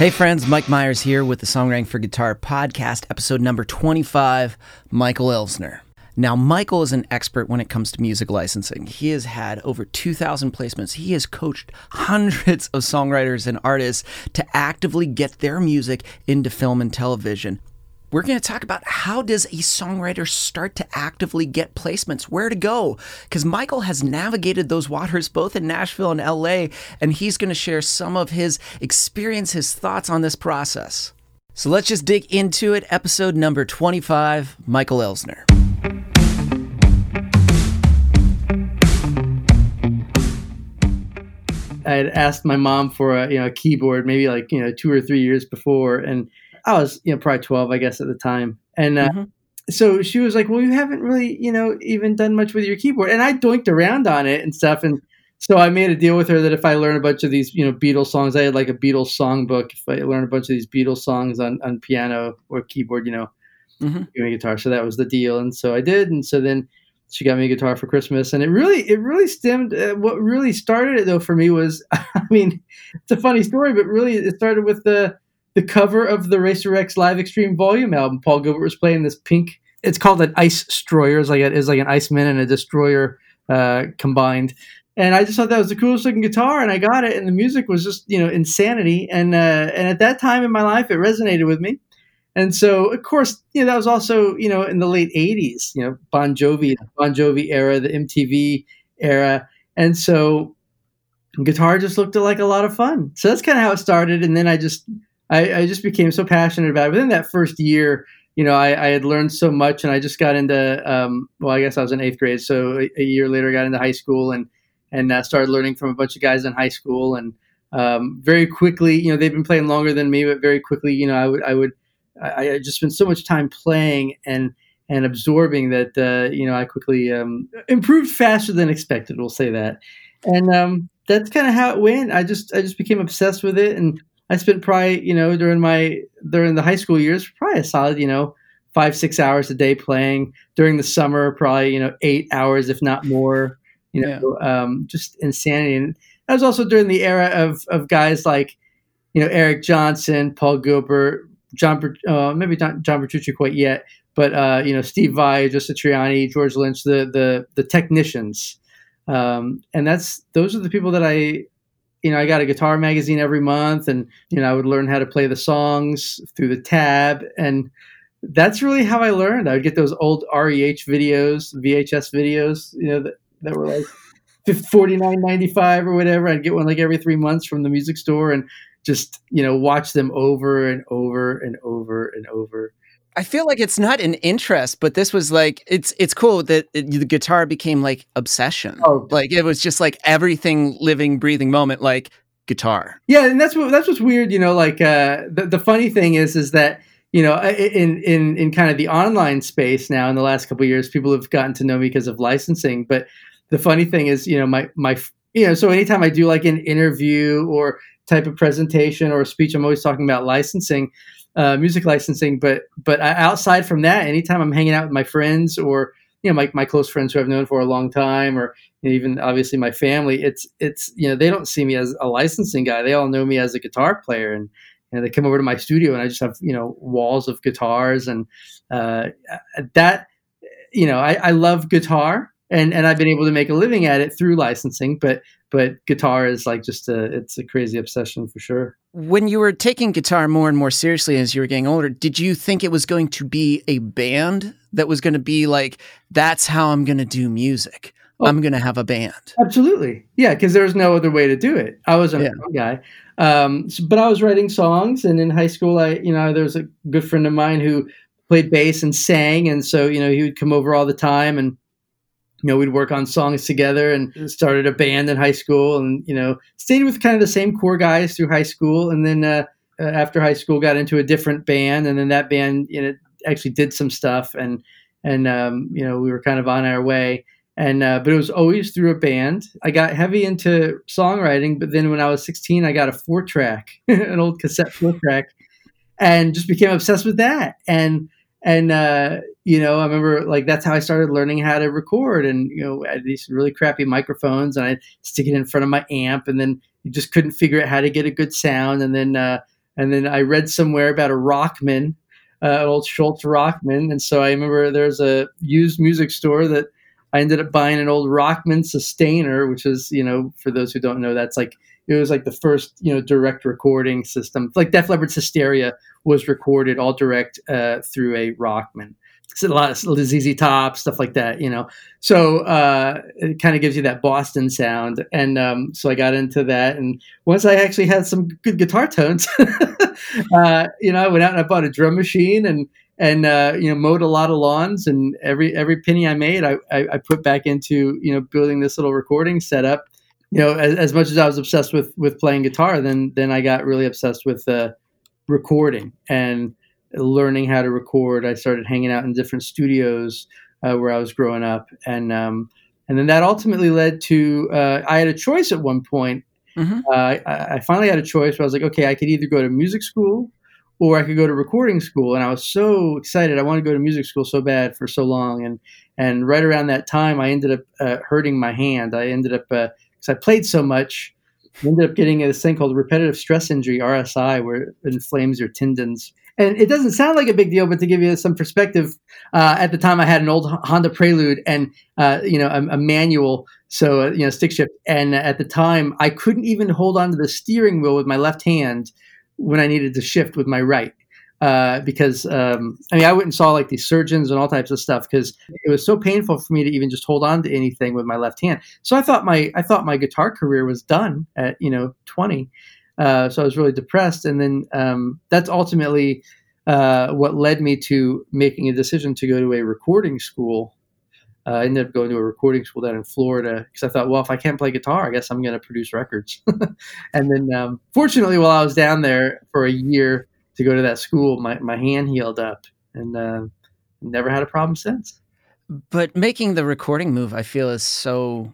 Hey friends, Mike Myers here with the Songwriting for Guitar podcast, episode number 25, Michael Elsner. Now, Michael is an expert when it comes to music licensing. He has had over 2,000 placements. He has coached hundreds of songwriters and artists to actively get their music into film and television we're going to talk about how does a songwriter start to actively get placements? Where to go? Because michael has navigated those waters both in nashville and la and he's going to share some of his experience his thoughts on this process. So let's just dig into it. Episode number 25 michael elsner. I had asked my mom for a you know a keyboard maybe like you know two or three years before, and I was, you know, probably 12, I guess, at the time. And uh, mm-hmm. so she was like, well, you haven't really, you know, even done much with your keyboard. And I doinked around on it and stuff. And so I made a deal with her that if I learn a bunch of these, you know, Beatles songs, I had like a Beatles songbook. If I learn a bunch of these Beatles songs on, on piano or keyboard, you know, mm-hmm. give me a guitar. So that was the deal. And so I did. And so then she got me a guitar for Christmas, and it really, it really stemmed. Uh, what really started it though for me was, I mean, it's a funny story, but really it started with the the cover of the Racer X Live Extreme Volume album. Paul Gilbert was playing this pink. It's called an ice destroyer. It's like a, it's like an Iceman and a destroyer uh, combined. And I just thought that was the coolest looking guitar, and I got it, and the music was just you know insanity. And uh, and at that time in my life, it resonated with me. And so, of course, you know that was also you know in the late '80s, you know Bon Jovi, Bon Jovi era, the MTV era, and so guitar just looked like a lot of fun. So that's kind of how it started. And then I just I, I, just became so passionate about it. Within that first year, you know, I, I had learned so much, and I just got into. Um, well, I guess I was in eighth grade, so a, a year later, I got into high school and and uh, started learning from a bunch of guys in high school. And um, very quickly, you know, they've been playing longer than me, but very quickly, you know, I would I would I, I just spent so much time playing and and absorbing that uh, you know I quickly um, improved faster than expected. We'll say that, and um, that's kind of how it went. I just I just became obsessed with it, and I spent probably, you know, during my during the high school years, probably a solid, you know, five six hours a day playing. During the summer, probably you know eight hours, if not more. You know, yeah. um, just insanity. And that was also during the era of of guys like, you know, Eric Johnson, Paul Gilbert, John, uh, maybe not John Petrucci quite yet, but uh, you know, Steve Vai, Joe Satriani, George Lynch, the the the technicians. Um, and that's those are the people that I you know, I got a guitar magazine every month and, you know, I would learn how to play the songs through the tab. And that's really how I learned. I would get those old REH videos, VHS videos, you know, that, that were like forty nine ninety five or whatever. I'd get one like every three months from the music store and just, you know, watch them over and over and over and over. I feel like it's not an interest, but this was like it's it's cool that it, the guitar became like obsession. Oh, like it was just like everything living, breathing moment, like guitar. Yeah, and that's what that's what's weird. You know, like uh, the the funny thing is is that you know in in in kind of the online space now in the last couple years, people have gotten to know me because of licensing. But the funny thing is, you know, my my you know, so anytime I do like an interview or type of presentation or a speech, I'm always talking about licensing uh, music licensing. But but outside from that, anytime I'm hanging out with my friends or you know my, my close friends who I've known for a long time, or you know, even obviously my family, it's it's you know they don't see me as a licensing guy. They all know me as a guitar player, and you know, they come over to my studio and I just have you know walls of guitars, and uh, that you know I, I love guitar and and I've been able to make a living at it through licensing. But but guitar is like just a it's a crazy obsession for sure. When you were taking guitar more and more seriously as you were getting older, did you think it was going to be a band that was going to be like that's how I'm going to do music? Oh, I'm going to have a band. Absolutely, yeah, because there was no other way to do it. I was a yeah. guy, um, so, but I was writing songs, and in high school, I you know there was a good friend of mine who played bass and sang, and so you know he would come over all the time and you know, we'd work on songs together and started a band in high school and, you know, stayed with kind of the same core guys through high school. And then uh, uh, after high school, got into a different band. And then that band, you know, actually did some stuff. And, and um, you know, we were kind of on our way. And, uh, but it was always through a band. I got heavy into songwriting, but then when I was 16, I got a four track, an old cassette four track, and just became obsessed with that. And, and uh, you know, I remember like that's how I started learning how to record, and you know, I had these really crappy microphones, and I stick it in front of my amp, and then you just couldn't figure out how to get a good sound, and then uh, and then I read somewhere about a Rockman, uh, an old Scholz Rockman, and so I remember there's a used music store that I ended up buying an old Rockman Sustainor, which is you know for those who don't know that's like it was like the first you know direct recording system. Like Def Leppard's Hysteria was recorded all direct uh, through a Rockman. A lot of ZZ Top stuff like that, you know. So uh, it kind of gives you that Boston sound, and um, so I got into that. And once I actually had some good guitar tones, uh, you know, I went out and I bought a drum machine and and uh, you know mowed a lot of lawns. And every every penny I made, I, I, I put back into you know building this little recording setup you know, as, as, much as I was obsessed with with playing guitar, then then I got really obsessed with uh, recording and learning how to record. I started hanging out in different studios uh, where I was growing up, and um, and then that ultimately led to uh, I had a choice at one point. Mm-hmm. Uh, I, I, finally had a choice where I was like, okay, I could either go to music school or I could go to recording school. And I was so excited. I wanted to go to music school so bad for so long. And and right around that time, I ended up uh, hurting my hand. I ended up uh, because I played so much. I ended up getting this thing called repetitive stress injury (RSI), where it inflames your tendons. And it doesn't sound like a big deal, but to give you some perspective, uh, at the time I had an old Honda Prelude and uh, you know a, a manual, so uh, you know stick shift. And at the time, I couldn't even hold onto the steering wheel with my left hand when I needed to shift with my right uh, because um, I mean I went and saw like these surgeons and all types of stuff because it was so painful for me to even just hold on to anything with my left hand. So I thought my I thought my guitar career was done at you know 20. Uh, so I was really depressed, and then um, that's ultimately uh, what led me to making a decision to go to a recording school. Uh, I ended up going to a recording school down in Florida because I thought, well, if I can't play guitar, I guess I'm going to produce records. and then, um, fortunately, while I was down there for a year, to go to that school, my, my hand healed up and uh, never had a problem since. But making the recording move, I feel, is so,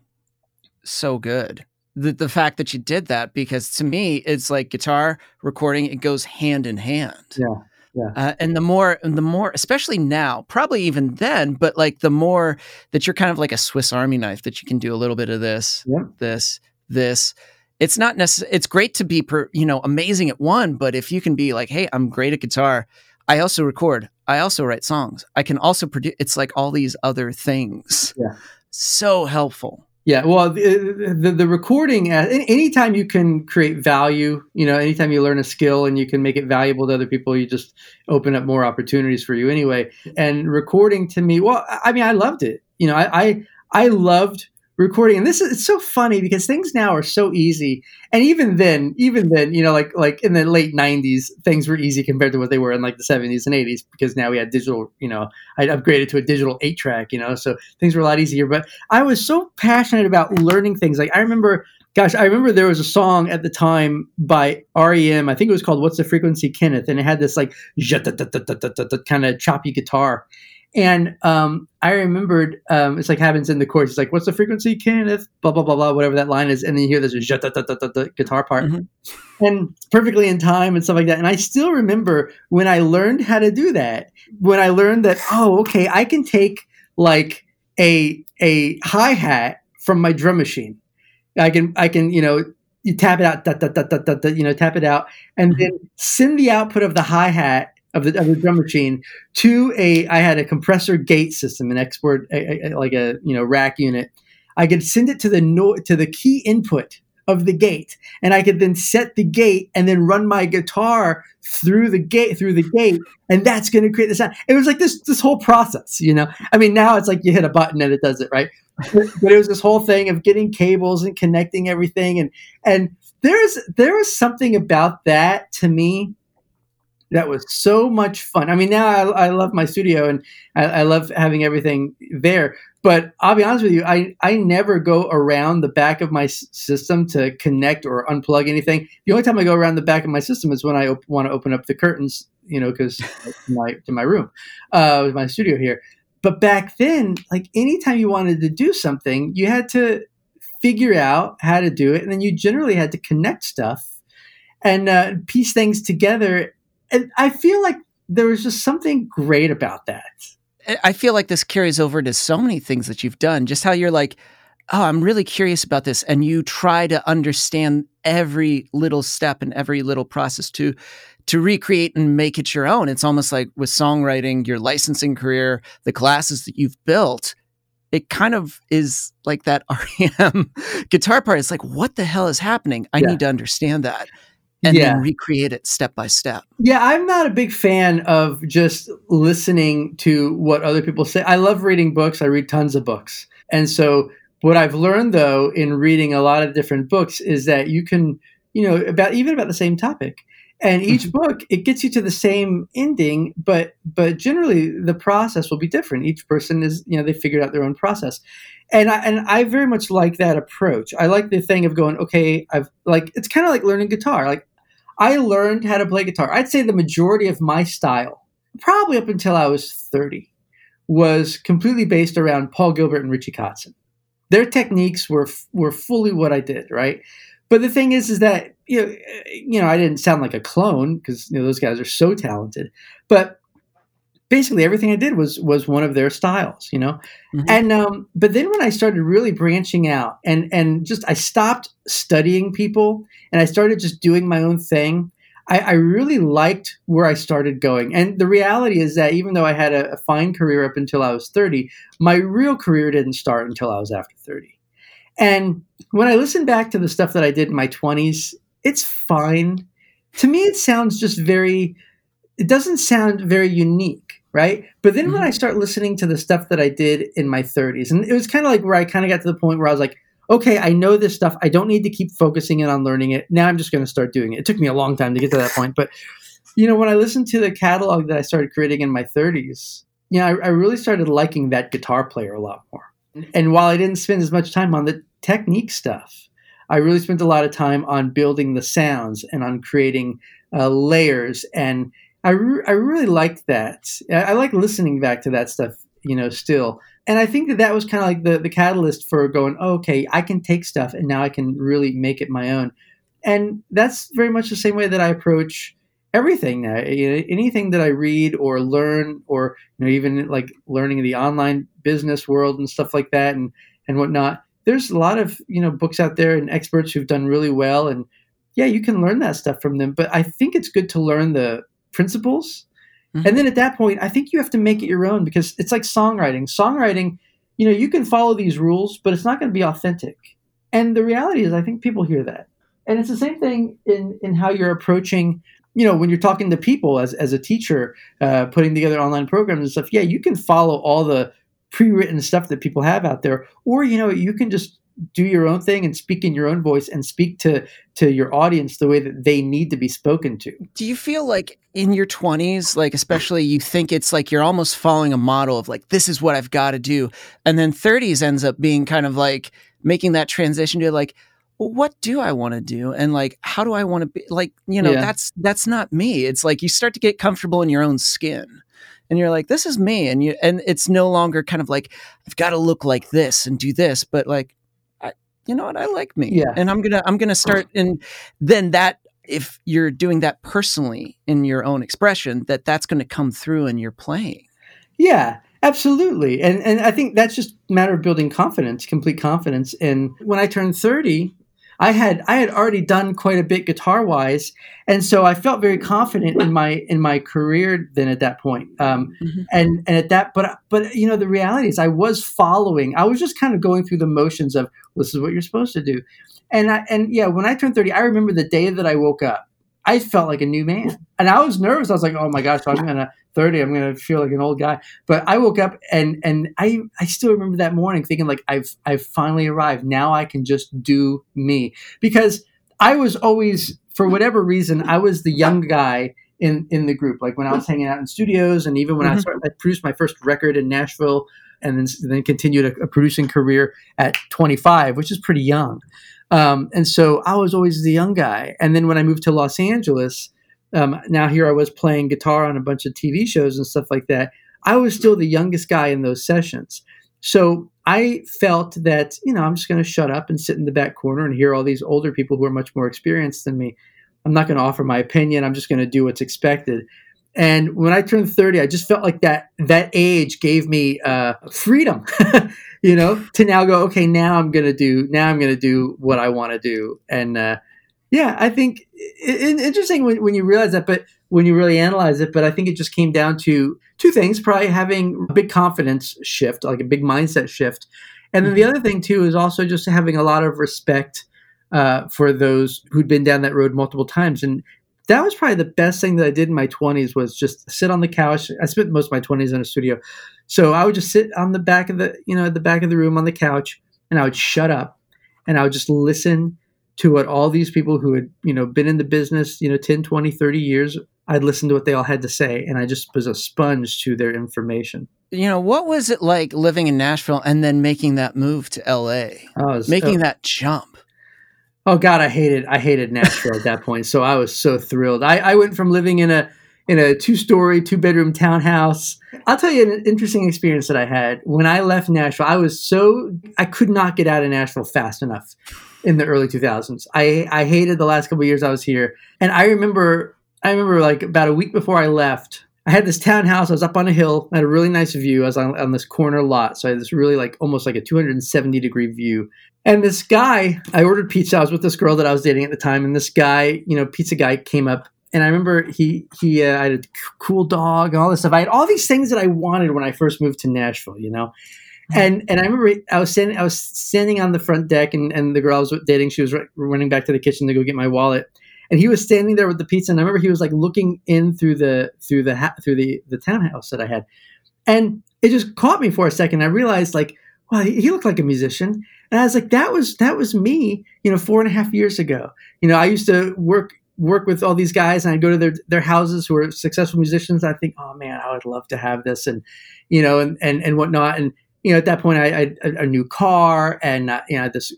so good. The, the fact that you did that, because to me, it's like guitar recording, it goes hand in hand. Yeah. Yeah. Uh, and the more, and the more, especially now, probably even then, but like the more that you're kind of like a Swiss Army knife that you can do a little bit of this, this, this, it's not necessary. It's great to be, per, you know, amazing at one, but if you can be like, hey, I'm great at guitar. I also record. I also write songs. I can also produce. It's like all these other things. Yeah. So helpful. Yeah, well, the, the, the recording, uh, anytime you can create value, you know, anytime you learn a skill and you can make it valuable to other people, you just open up more opportunities for you anyway. And recording to me, well, I mean, I loved it. You know, I, I, I loved recording. And this is it's so funny because things now are so easy. And even then even then you know like like in the late 90s things were easy compared to what they were in like the 70s and 80s because now we had digital you know i upgraded to a digital 8 track you know so things were a lot easier. But i was so passionate about learning things. Like i remember gosh i remember there was a song at the time by rem i think it was called what's the frequency kenneth? And it had this like kind of choppy guitar and um, I remembered um, it's like happens in the chorus. It's like, "What's the frequency, Kenneth?" Blah blah blah blah, whatever that line is, and then you hear this guitar part, mm-hmm. and perfectly in time and stuff like that. And I still remember when I learned how to do that. When I learned that, oh, okay, I can take like a a hi hat from my drum machine. I can I can you know you tap it out, da, da, da, you know, tap it out, and mm-hmm. then send the output of the hi hat of the, of the drum machine to a I had a compressor gate system, an export a, a, like a you know rack unit. I could send it to the no, to the key input of the gate, and I could then set the gate and then run my guitar through the gate through the gate, and that's going to create the sound. It was like this this whole process, you know. I mean, now it's like you hit a button and it does it, right? but, it was this whole thing of getting cables and connecting everything, and and there's there was something about that to me that was so much fun. I mean, now I, I love my studio and I, I, love having everything there. But I'll be honest with you, I, I never go around the back of my s- system to connect or unplug anything. The only time I go around the back of my system is when I op- want to open up the curtains, you know, because my to my room, uh, my studio here. But back then, like anytime you wanted to do something, you had to figure out how to do it, and then you generally had to connect stuff and uh, piece things together and I feel like there was just something great about that. I feel like this carries over to so many things that you've done. Just how you're like, oh, I'm really curious about this, and you try to understand every little step and every little process to to recreate and make it your own. It's almost like with songwriting, your licensing career, the classes that you've built, it kind of is like that REM guitar part. It's like, what the hell is happening? I yeah. need to understand that and yeah. then recreate it step by step. Yeah, I'm not a big fan of just listening to what other people say. I love reading books. I read tons of books. And so what I've learned though in reading a lot of different books is that you can, you know, about even about the same topic. And each mm-hmm. book it gets you to the same ending, but but generally the process will be different. Each person is, you know, they figured out their own process and I, and I very much like that approach. I like the thing of going, okay, I've like it's kind of like learning guitar. Like I learned how to play guitar. I'd say the majority of my style, probably up until I was 30, was completely based around Paul Gilbert and Richie Kotzen. Their techniques were were fully what I did, right? But the thing is, is that you know, you know, I didn't sound like a clone because you know those guys are so talented. But basically everything I did was was one of their styles, you know. Mm-hmm. And um, but then when I started really branching out and and just I stopped studying people and I started just doing my own thing. I, I really liked where I started going. And the reality is that even though I had a, a fine career up until I was 30, my real career didn't start until I was after 30. And when I listen back to the stuff that I did in my 20s, it's fine. To me, it sounds just very, it doesn't sound very unique right? But then mm-hmm. when I start listening to the stuff that I did in my 30s, and it was kind of like where I kind of got to the point where I was like, okay, I know this stuff. I don't need to keep focusing in on learning it. Now I'm just going to start doing it. It took me a long time to get to that point, but you know, when I listened to the catalog that I started creating in my 30s, you know, I, I really started liking that guitar player a lot more. And while I didn't spend as much time on the technique stuff, I really spent a lot of time on building the sounds and on creating uh, layers and I, re- I really liked that. I, I like listening back to that stuff, you know, still. And I think that that was kind of like the, the catalyst for going, oh, okay, I can take stuff and now I can really make it my own. And that's very much the same way that I approach everything now. Anything that I read or learn, or you know, even like learning the online business world and stuff like that, and and whatnot. There's a lot of you know books out there and experts who've done really well, and yeah, you can learn that stuff from them. But I think it's good to learn the principles. Mm-hmm. And then at that point, I think you have to make it your own because it's like songwriting. Songwriting, you know, you can follow these rules, but it's not going to be authentic. And the reality is, I think people hear that. And it's the same thing in, in how you're approaching, you know, when you're talking to people as, as a teacher, uh, putting together online programs and stuff. Yeah, you can follow all the pre written stuff that people have out there, or, you know, you can just do your own thing and speak in your own voice and speak to to your audience the way that they need to be spoken to. Do you feel like in your 20s like especially you think it's like you're almost following a model of like this is what I've got to do and then 30s ends up being kind of like making that transition to like well, what do I want to do and like how do I want to be like you know yeah. that's that's not me. It's like you start to get comfortable in your own skin and you're like this is me and you and it's no longer kind of like I've got to look like this and do this but like you know what, I like me. Yeah. And I'm gonna I'm gonna start and then that if you're doing that personally in your own expression, that that's going to come through in your playing. Yeah, absolutely. And and I think that's just a matter of building confidence, complete confidence. And when I turned 30, I had I had already done quite a bit guitar wise, and so I felt very confident in my in my career then at that point. Um, mm-hmm. And and at that, but but you know the reality is I was following. I was just kind of going through the motions of well, this is what you're supposed to do, and I, and yeah, when I turned thirty, I remember the day that I woke up. I felt like a new man, and I was nervous. I was like, "Oh my gosh, I'm gonna 30 i'm going to feel like an old guy. But i woke up and and i i still remember that morning thinking like i've i've finally arrived. Now i can just do me. Because i was always for whatever reason i was the young guy in in the group. Like when i was hanging out in studios and even when mm-hmm. i started i produced my first record in nashville and then then continued a, a producing career at 25 which is pretty young. Um, and so i was always the young guy. And then when i moved to los angeles um, now here I was playing guitar on a bunch of TV shows and stuff like that. I was still the youngest guy in those sessions. So I felt that, you know, I'm just going to shut up and sit in the back corner and hear all these older people who are much more experienced than me. I'm not going to offer my opinion. I'm just going to do what's expected. And when I turned 30, I just felt like that that age gave me uh, freedom, you know, to now go, okay, now I'm going to do, now I'm going to do what I want to do. And, uh, Yeah, I think it, interesting when, when you realize that, but when you really analyze it, but I think it just came down to two things: probably having a big confidence shift, like a big mindset shift, and then the mm-hmm. other thing too is also just having a lot of respect uh, for those who'd been down that road multiple times. And that was probably the best thing that I did in my 20s was just sit on the couch. I spent most of my 20s in a studio. So I would just sit on the back of the, you know, at the back of the room on the couch and I would shut up and I would just listen to what all these people who had, you know, been in the business, you know, 10, 20, 30 years, I'd listen to what they all had to say and I just was a sponge to their information. You know, what was it like living in Nashville and then making that move to LA? Oh, making that jump. Oh God, I hated I hated Nashville at that point. So I was so thrilled. I, I went from living in a in a two story, two bedroom townhouse. I'll tell you an interesting experience that I had when I left Nashville. I was so I could not get out of Nashville fast enough in the early 2000s. I I hated the last couple years I was here, and I remember I remember like about a week before I left. I had this townhouse. I was up on a hill. I had a really nice view. I was on, on this corner lot, so I had this really like almost like a 270 degree view. And this guy, I ordered pizza. I was with this girl that I was dating at the time, and this guy, you know, pizza guy came up, and I remember he he uh, I had a cool dog and all this stuff. I had all these things that I wanted when I first moved to Nashville, you know. And and I remember I was standing I was standing on the front deck, and and the girl I was dating, she was running back to the kitchen to go get my wallet, and he was standing there with the pizza. And I remember he was like looking in through the through the ha- through the the townhouse that I had, and it just caught me for a second. I realized like, wow, he, he looked like a musician and I was like, that was that was me, you know, four and a half years ago. You know, I used to work work with all these guys and I'd go to their their houses who are successful musicians. I think, oh man, I would love to have this and you know, and and, and whatnot. And you know, at that point, I, I had a new car and uh, you know this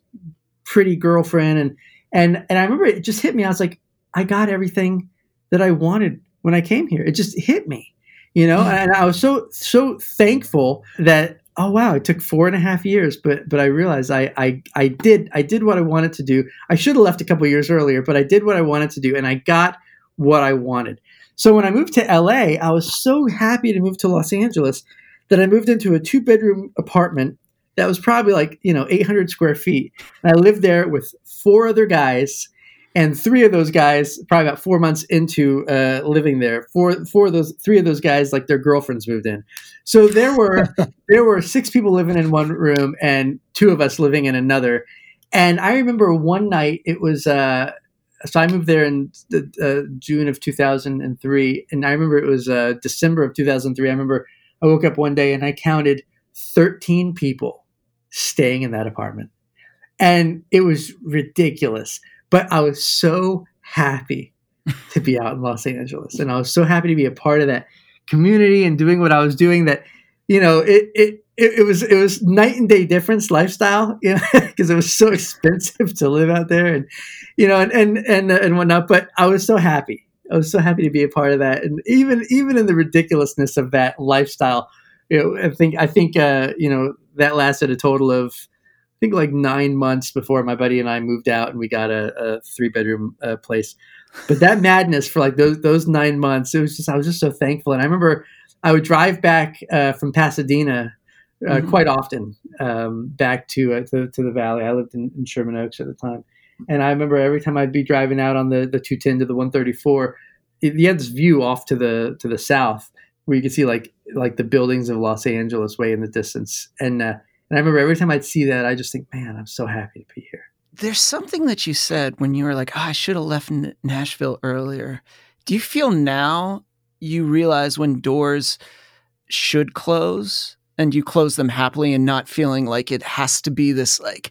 pretty girlfriend and and and I remember it just hit me. I was like, I got everything that I wanted when I came here. It just hit me, you know, and I was so so thankful that oh wow it took four and a half years but but i realized i i, I did i did what i wanted to do. I should have left a couple years earlier but i did what i wanted to do and i got what i wanted. So when i moved to la i was so happy to move to los angeles that i moved into a two bedroom apartment that was probably like you know 800 square feet. And i lived there with four other guys and three of those guys, probably about four months into uh, living there, four four of those three of those guys, like their girlfriends moved in. So there were there were six people living in one room and two of us living in another. And I remember one night it was. Uh, so I moved there in uh, June of 2003, and I remember it was uh, December of 2003. I remember I woke up one day and I counted 13 people staying in that apartment, and it was ridiculous. But I was so happy to be out in Los Angeles, and I was so happy to be a part of that community and doing what I was doing. That you know, it it it, it was it was night and day difference lifestyle, you know, because it was so expensive to live out there, and you know, and and and and whatnot. But I was so happy. I was so happy to be a part of that, and even even in the ridiculousness of that lifestyle, you know, I think I think uh, you know that lasted a total of I think like nine months before my buddy and I moved out and we got a, a three bedroom uh, place. But that madness for like those those nine months, it was just I was just so thankful. And I remember I would drive back uh, from Pasadena uh, mm-hmm. quite often um, back to, uh, to, to the valley. I lived in, in, Sherman Oaks at the time, and I remember every time I'd be driving out on the the two ten to the one thirty four, you had this view off to the to the south where you could see like like the buildings of Los Angeles way in the distance, and uh, and I remember every time I'd see that, I just think, man, I'm so happy to be here. There's something that you said when you were like, oh, I should have left Nashville earlier. Do you feel now you realize when doors should close and you close them happily and not feeling like it has to be this like,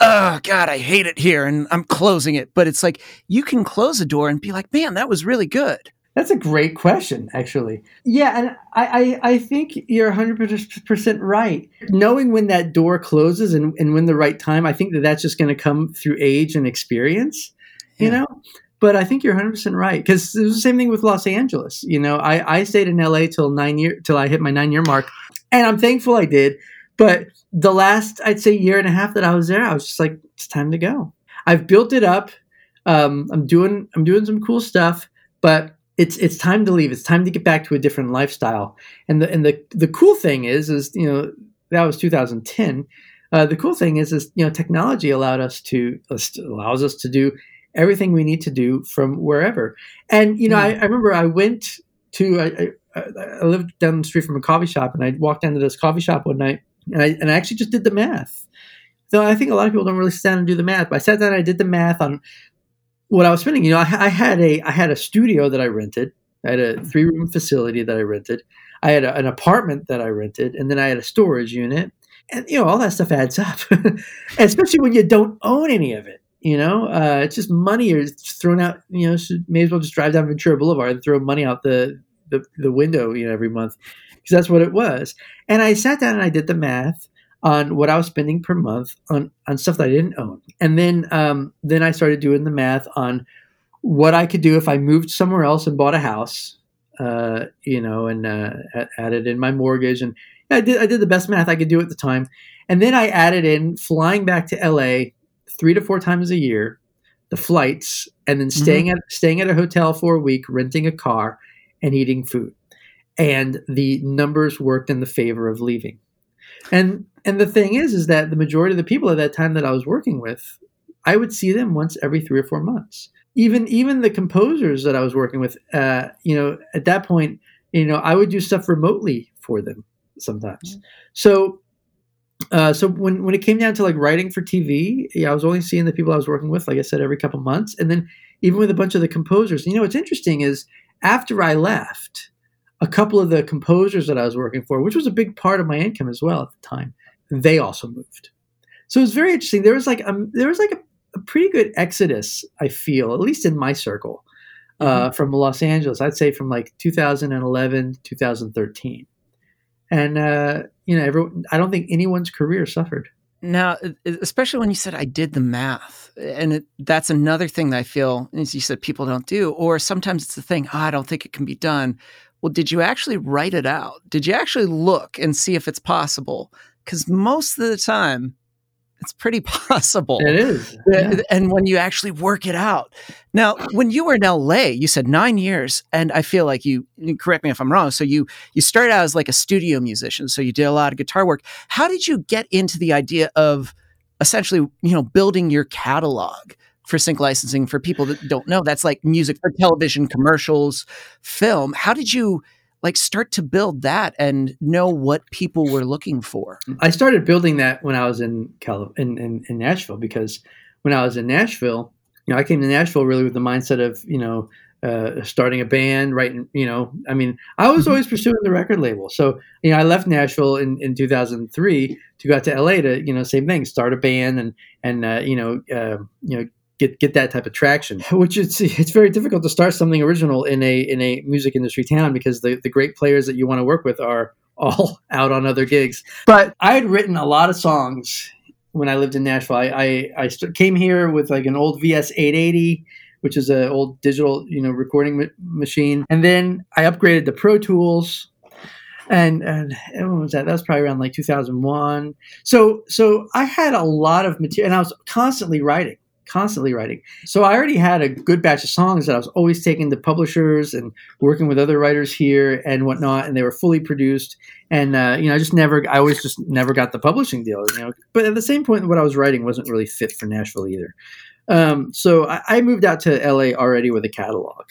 oh God, I hate it here and I'm closing it. But it's like you can close a door and be like, man, that was really good. That's a great question, actually. Yeah, and I, I, I think you're 100% right. Knowing when that door closes and, and when the right time, I think that that's just going to come through age and experience, you yeah. know? But I think you're 100% right because it was the same thing with Los Angeles. You know, I, I stayed in LA till nine year till I hit my nine year mark, and I'm thankful I did. But the last, I'd say, year and a half that I was there, I was just like, it's time to go. I've built it up. Um, I'm doing I'm doing some cool stuff, but it's it's time to leave. It's time to get back to a different lifestyle. And the and the the cool thing is is you know that was 2010. Uh, the cool thing is is you know technology allowed us to allows us to do everything we need to do from wherever. And you know, mm. I, I, remember I went to I, I, I, lived down the street from a coffee shop, and I walked down to this coffee shop one night, and I and I actually just did the math. Though I think a lot of people don't really sit down and do the math, but I sat down and I did the math on what I was spending. You know, I, I had a I had a studio that I rented. I had a three room facility that I rented. I had a, an apartment that I rented, and then I had a storage unit. And you know, all that stuff adds up, especially when you don't own any of it. You know, uh, it's just money is thrown out. You know, so may as well just drive down Ventura Boulevard and throw money out the the, the window. You know, every month because that's what it was. And I sat down and I did the math on what I was spending per month on on stuff that I didn't own, and then um, then I started doing the math on what I could do if I moved somewhere else and bought a house, uh, you know, and uh, added in my mortgage, and I did I did the best math I could do at the time, and then I added in flying back to LA three to four times a year, the flights, and then staying mm-hmm. at staying at a hotel for a week, renting a car, and eating food. And the numbers worked in the favor of leaving. And and the thing is, is that the majority of the people at that time that I was working with, I would see them once every three or four months. Even even the composers that I was working with, uh, you know, at that point, you know, I would do stuff remotely for them sometimes. Mm-hmm. So uh, so when when it came down to like writing for TV, yeah, I was only seeing the people I was working with, like I said, every couple months, and then even with a bunch of the composers. You know, what's interesting is after I left, a couple of the composers that I was working for, which was a big part of my income as well at the time, they also moved. So it was very interesting. There was like a, there was like a, a pretty good exodus. I feel, at least in my circle, uh, mm-hmm. from Los Angeles. I'd say from like 2011, 2013 and uh, you know, every, I don't think anyone's career suffered. Now, especially when you said I did the math, and it, that's another thing that I feel, as you said, people don't do. Or sometimes it's the thing, oh, I don't think it can be done. Well, did you actually write it out? Did you actually look and see if it's possible? Because most of the time, it's pretty possible. It is. Yeah. And when you actually work it out. Now, when you were in LA, you said nine years, and I feel like you correct me if I'm wrong. So you you started out as like a studio musician, so you did a lot of guitar work. How did you get into the idea of essentially, you know, building your catalog? For sync licensing for people that don't know that's like music for television commercials film how did you like start to build that and know what people were looking for? I started building that when I was in Cal- in, in, in Nashville because when I was in Nashville, you know, I came to Nashville really with the mindset of, you know, uh, starting a band, writing, you know, I mean, I was mm-hmm. always pursuing the record label. So, you know, I left Nashville in, in 2003 to go out to LA to, you know, same thing, start a band and, and, uh, you know, uh, you know, get get that type of traction. Which it's it's very difficult to start something original in a in a music industry town because the the great players that you want to work with are all out on other gigs. But I had written a lot of songs when I lived in Nashville. I I, I st- came here with like an old VS 880 which is an old digital, you know, recording ma- machine. And then I upgraded to Pro Tools, and and when was that? That was probably around like 2001. So so I had a lot of material, and I was constantly writing constantly writing. So I already had a good batch of songs that I was always taking to publishers and working with other writers here and whatnot, and they were fully produced. And uh, you know, I just never, I always just never got the publishing deal. You know, but at the same point, what I was writing wasn't really fit for Nashville either. Um, so I, I, moved out to LA already with a catalog,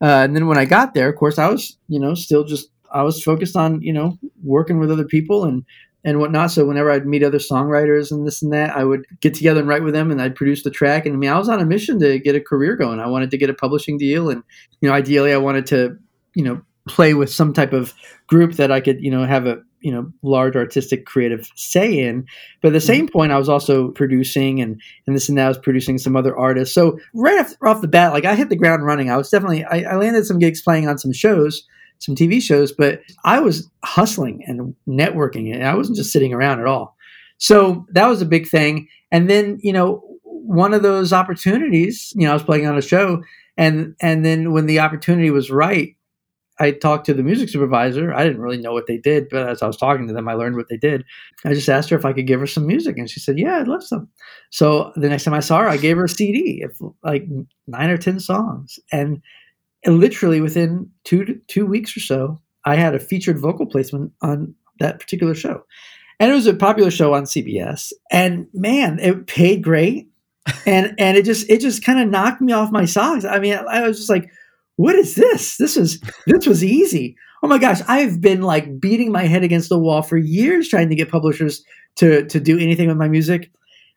uh, and then when I got there, of course, I was you know still just I was focused on you know working with other people and and whatnot. So whenever I'd meet other songwriters and this and that, I would get together and write with them, and I'd produce the track. And I mean, I was on a mission to get a career going. I wanted to get a publishing deal, and you know, ideally, I wanted to, you know, play with some type of group that I could, you know, have a you know large artistic creative say in. But at the mm-hmm. same point, I was also producing and and this and that. I was producing some other artists. So right off, off the bat, like I hit the ground running. I was definitely I, I landed some gigs playing on some shows some TV shows, but I was hustling and networking and I wasn't just sitting around at all. So that was a big thing. And then, you know, one of those opportunities, you know, I was playing on a show and and then when the opportunity was right, I talked to the music supervisor. I didn't really know what they did, but as I was talking to them, I learned what they did. I just asked her if I could give her some music, and she said, "Yeah, I'd love some." So the next time I saw her, I gave her a CD, of like nine or ten songs, and and literally within two two weeks or so, I had a featured vocal placement on that particular show, and it was a popular show on CBS. And man, it paid great. and and it just it just kind of knocked me off my socks. I mean, I was just like, what is this? This was this was easy. Oh my gosh, I've been like beating my head against the wall for years trying to get publishers to to do anything with my music.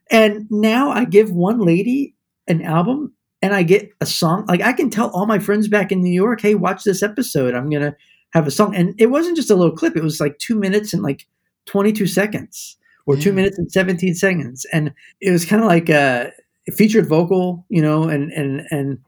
And now I give one lady an album and I get a song. Like I can tell all my friends back in New York, hey, watch this episode. I'm gonna have a song. And it wasn't just a little clip, it was like two minutes and like 22 seconds or two minutes and 17 seconds. And it was kind of like a featured vocal, you know, and, and, and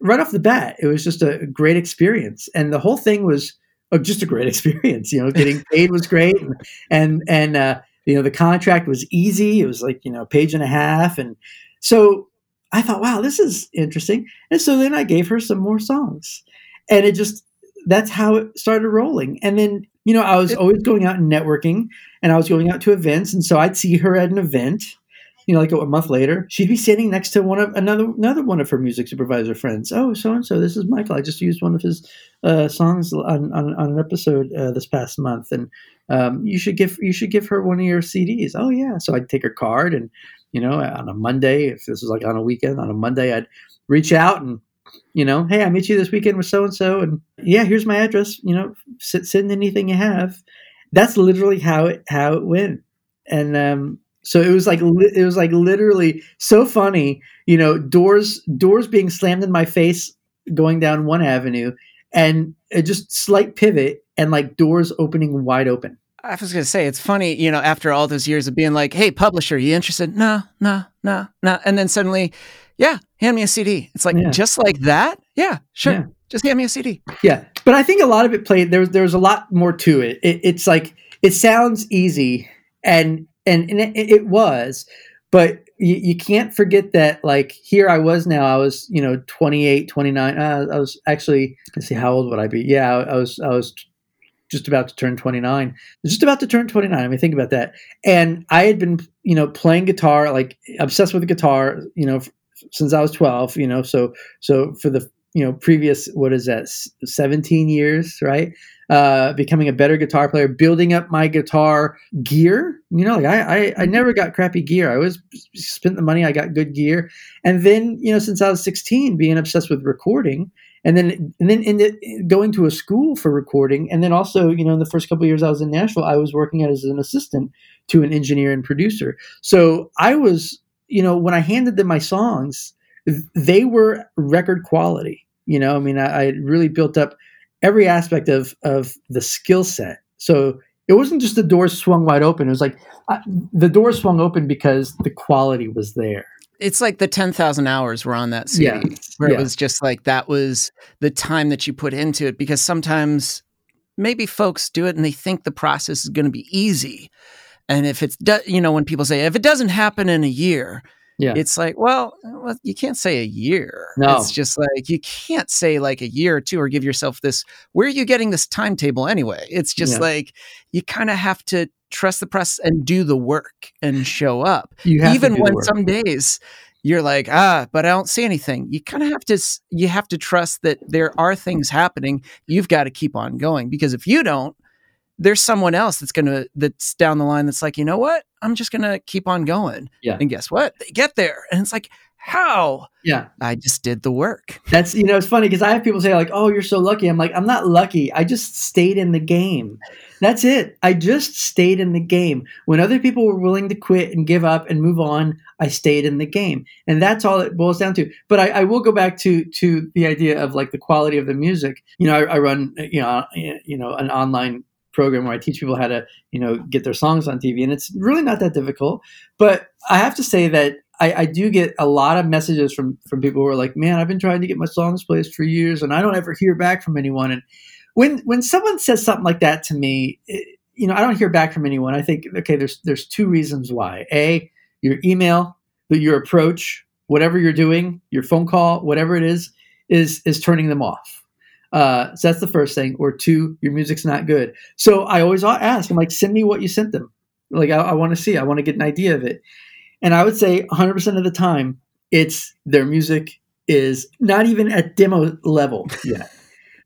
right off the bat, it was just a great experience. And the whole thing was just a great experience, you know, getting paid was great. And, and, and uh, you know, the contract was easy. It was like, you know, a page and a half. And so I thought, wow, this is interesting. And so then I gave her some more songs. And it just, that's how it started rolling. And then, you know, I was always going out and networking and I was going out to events. And so I'd see her at an event, you know, like a, month later, she'd be sitting next to one of another, another one of her music supervisor friends. Oh, so-and-so, this is Michael. I just used one of his uh, songs on, on, on, an episode uh, this past month. And um, you should give, you should give her one of your CDs. Oh yeah. So I'd take her card and, you know, on a Monday, if this was like on a weekend, on a Monday, I'd reach out and you know, hey, I meet you this weekend with so and so, and yeah, here's my address. You know, send anything you have. That's literally how it how it went, and um, so it was like it was like literally so funny. You know, doors doors being slammed in my face going down one avenue, and just slight pivot and like doors opening wide open. I was going to say, it's funny, you know, after all those years of being like, hey, publisher, you interested? No, no, no, no. And then suddenly yeah, hand me a CD. It's like yeah. just like that. Yeah, sure. Yeah. Just hand me a CD. Yeah, but I think a lot of it played. There was there was a lot more to it. it it's like it sounds easy, and and, and it, it was, but you, you, can't forget that. Like here, I was now. I was you know 28, 29. Uh, I was actually. Let's see, how old would I be? Yeah, I, I was. I was just about to turn 29 just about to turn 29 i mean think about that and i had been you know playing guitar like obsessed with the guitar you know since I was 12, you know, so, so for the, you know, previous, what is that, 17 years, right? Uh, becoming a better guitar player, building up my guitar gear. You know, like I, I, I never got crappy gear. I always spent the money. I got good gear. And then, you know, since I was 16, being obsessed with recording, and then and then the, going to a school for recording, and then also, you know, in the first couple of years I was in Nashville, I was working as an assistant to an engineer and producer. So I was you know, when I handed them my songs, they were record quality. You know, I mean, I, I really built up every aspect of of the skill set. So it wasn't just the doors swung wide open. It was like I, the doors swung open because the quality was there. It's like the 10,000 hours were on that CD, yeah. where yeah. it was just like that was the time that you put into it. Because sometimes maybe folks do it and they think the process is going to be easy. And if it's, you know, when people say, if it doesn't happen in a year, yeah. It's like, well, well, you can't say a year. No. It's just like, you can't say like a year or two or give yourself this, where are you getting this timetable anyway? It's just yeah. like, you kind of have to trust the press and do the work and show up. Even when some days you're like, ah, but I don't see anything. You kind of have to, you have to trust that there are things happening. You've got to keep on going because if you don't, there's someone else that's gonna that's down the line that's like, you know what? I'm just gonna keep on going. Yeah. And guess what? They get there, and it's like, how? Yeah. I just did the work. That's you know, it's funny because I have people say like, "Oh, you're so lucky." I'm like, I'm not lucky. I just stayed in the game. That's it. I just stayed in the game. When other people were willing to quit and give up and move on, I stayed in the game, and that's all it boils down to. But I, I will go back to to the idea of like the quality of the music. You know, I, I run you know you know an online program where I teach people how to, you know, get their songs on TV, and it's really not that difficult. But I have to say that I, I, do get a lot of messages from from people who are like, "Man, I've been trying to get my songs placed for years, and I don't ever hear back from anyone." And when when someone says something like that to me, it, you know, I don't hear back from anyone. I think, okay, there's there's two reasons why. A, your email, your approach, whatever you're doing, your phone call, whatever it is, is is turning them off. Uh, so that's the first thing. Or two, your music's not good. So I always ask, I'm like, send me what you sent them. Like, I, I want to see, I want to get an idea of it. And I would say 100% of the time, it's their music is not even at demo level yet.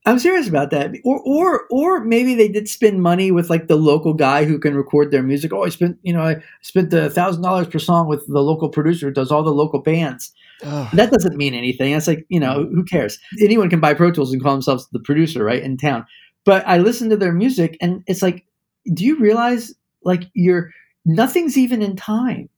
I'm serious about that. Or or or maybe they did spend money with like the local guy who can record their music. Oh, I spent you know I spent a thousand dollars per song with the local producer who does all the local bands. Ugh. That doesn't mean anything. It's like you know who cares? Anyone can buy Pro Tools and call themselves the producer, right in town. But I listen to their music and it's like, do you realize like you're nothing's even in time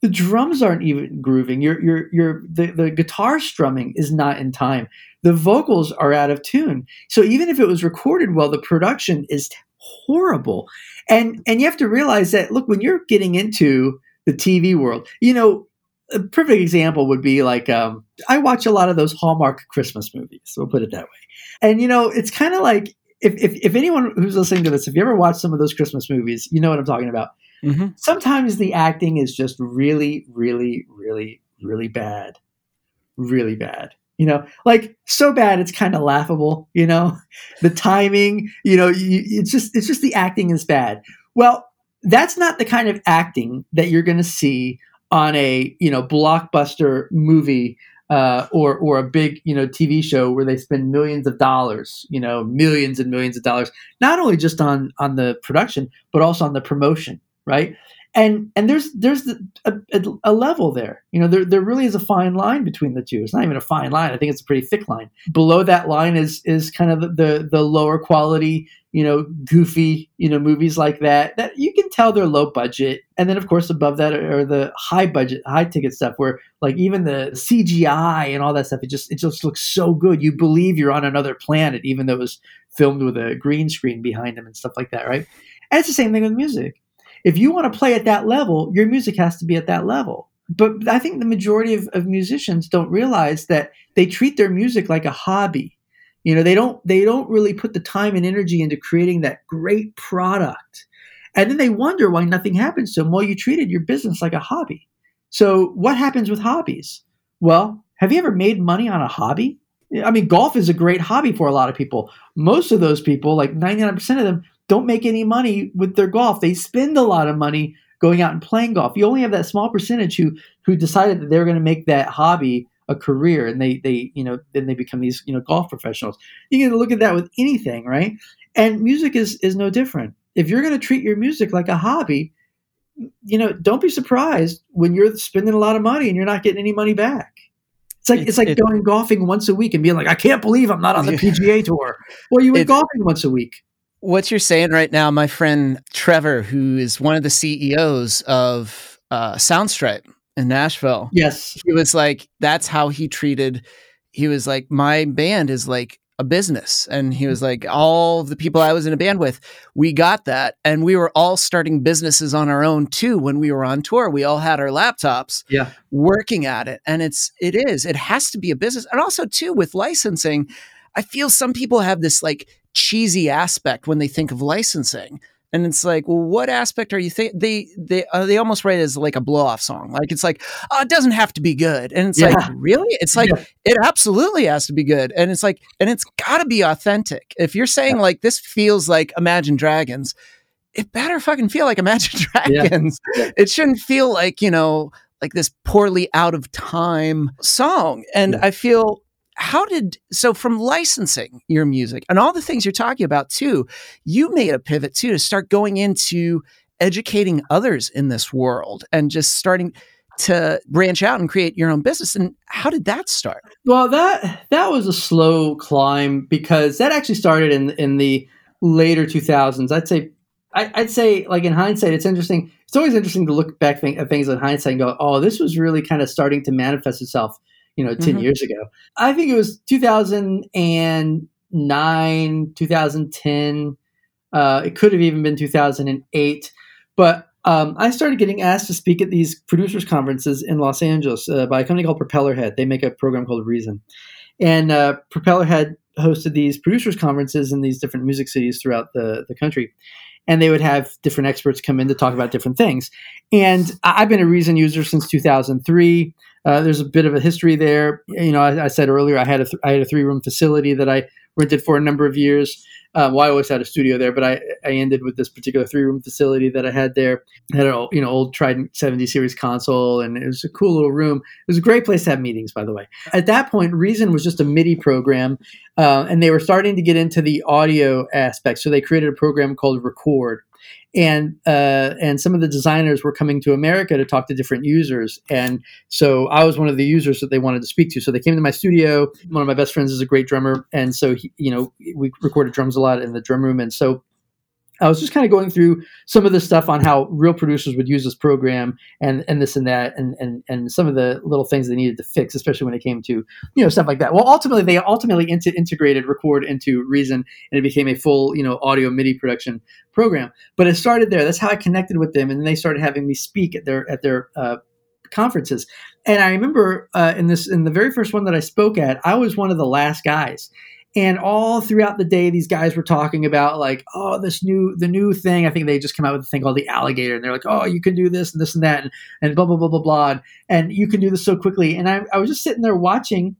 the drums aren't even grooving. Your your your the, the guitar strumming is not in time. The vocals are out of tune. So even if it was recorded well, the production is horrible. And and you have to realize that look, when you're getting into the TV world, you know, a perfect example would be like um, I watch a lot of those Hallmark Christmas movies. We'll put it that way. And you know, it's kind of like if, if if anyone who's listening to this, if you ever watched some of those Christmas movies, you know what I'm talking about Mm-hmm. Sometimes the acting is just really, really, really, really bad. Really bad. You know, like so bad it's kind of laughable. You know, the timing. You know, you, it's just it's just the acting is bad. Well, that's not the kind of acting that you're going to see on a you know blockbuster movie uh, or or a big you know TV show where they spend millions of dollars, you know, millions and millions of dollars, not only just on on the production but also on the promotion right? And and there's there's a, a, level there. You know, there there really is a fine line between the two. It's not even a fine line. I think it's a pretty thick line. Below that line is is kind of the the lower quality, you know, goofy, you know, movies like that that you can tell they're low budget. And then of course above that are the high budget, high ticket stuff where like even the CGI and all that stuff, it just it just looks so good. You believe you're on another planet, even though it was filmed with a green screen behind them and stuff like that, right? And it's the same thing with music if you want to play at that level, your music has to be at that level. But I think the majority of, of musicians don't realize that they treat their music like a hobby. You know, they don't they don't really put the time and energy into creating that great product. And then they wonder why nothing happens to them. Well, you treated your business like a hobby. So what happens with hobbies? Well, have you ever made money on a hobby? I mean, golf is a great hobby for a lot of people. Most of those people, like 99% of them, don't make any money with their golf. They spend a lot of money going out and playing golf. You only have that small percentage who who decided that they're going to make that hobby a career and they they you know then they become these you know golf professionals. You can look at that with anything, right? And music is is no different. If you're going to treat your music like a hobby, you know, don't be surprised when you're spending a lot of money and you're not getting any money back. It's like it's, it's like it, going golfing once a week and being like, I can't believe I'm not on the PGA tour. Well, you went golfing once a week what you're saying right now, my friend Trevor, who is one of the CEOs of uh, Soundstripe in Nashville. Yes. He was like, that's how he treated, he was like, my band is like a business. And he was like, all the people I was in a band with, we got that. And we were all starting businesses on our own too when we were on tour. We all had our laptops yeah. working at it. And it's, it is, it has to be a business. And also too with licensing, I feel some people have this like cheesy aspect when they think of licensing. And it's like, well, what aspect are you think they they uh, they almost write it as like a blow off song. Like it's like, oh, it doesn't have to be good. And it's yeah. like, really? It's like yeah. it absolutely has to be good. And it's like, and it's got to be authentic. If you're saying yeah. like this feels like Imagine Dragons, it better fucking feel like Imagine Dragons. It shouldn't feel like you know like this poorly out of time song. And I feel how did so from licensing your music and all the things you're talking about too you made a pivot too to start going into educating others in this world and just starting to branch out and create your own business. And how did that start? Well that that was a slow climb because that actually started in in the later 2000s i'd say I, would say like in hindsight it's interesting it's always interesting to look back at things in hindsight and go oh this was really kind of starting to manifest itself you know 10 mm-hmm. years ago i think it was 2009 2010 uh, it could have even been 2008 but um, I started getting asked to speak at these producers conferences in Los Angeles uh, by a company called Propellerhead. They make a program called Reason, and uh, Propellerhead hosted these producers conferences in these different music cities throughout the the country, and they would have different experts come in to talk about different things. And I've been a Reason user since 2003. Uh, there's a bit of a history there. You know, I, I said earlier I had a th- I had a three room facility that I rented for a number of years. Um, well, I always had a studio there, but I, I ended with this particular three room facility that I had there. I had an you know old Trident 70 series console, and it was a cool little room. It was a great place to have meetings, by the way. At that point, Reason was just a MIDI program, uh, and they were starting to get into the audio aspect. So they created a program called Record, and uh, and some of the designers were coming to America to talk to different users, and so I was one of the users that they wanted to speak to. So they came to my studio. One of my best friends is a great drummer, and so he, you know we recorded drums a lot in the drum room, and so I was just kind of going through some of the stuff on how real producers would use this program and and this and that and and and some of the little things they needed to fix, especially when it came to you know stuff like that. Well, ultimately they ultimately integrated record into Reason and it became a full you know audio MIDI production program. But it started there. That's how I connected with them, and they started having me speak at their at their uh, conferences. And I remember uh, in this in the very first one that I spoke at, I was one of the last guys and all throughout the day, these guys were talking about like, oh, this new the new thing. I think they just come out with a thing called the alligator, and they're like, oh, you can do this and this and that, and, and blah blah blah blah blah, and, you can do this so quickly. And I, I was just sitting there watching,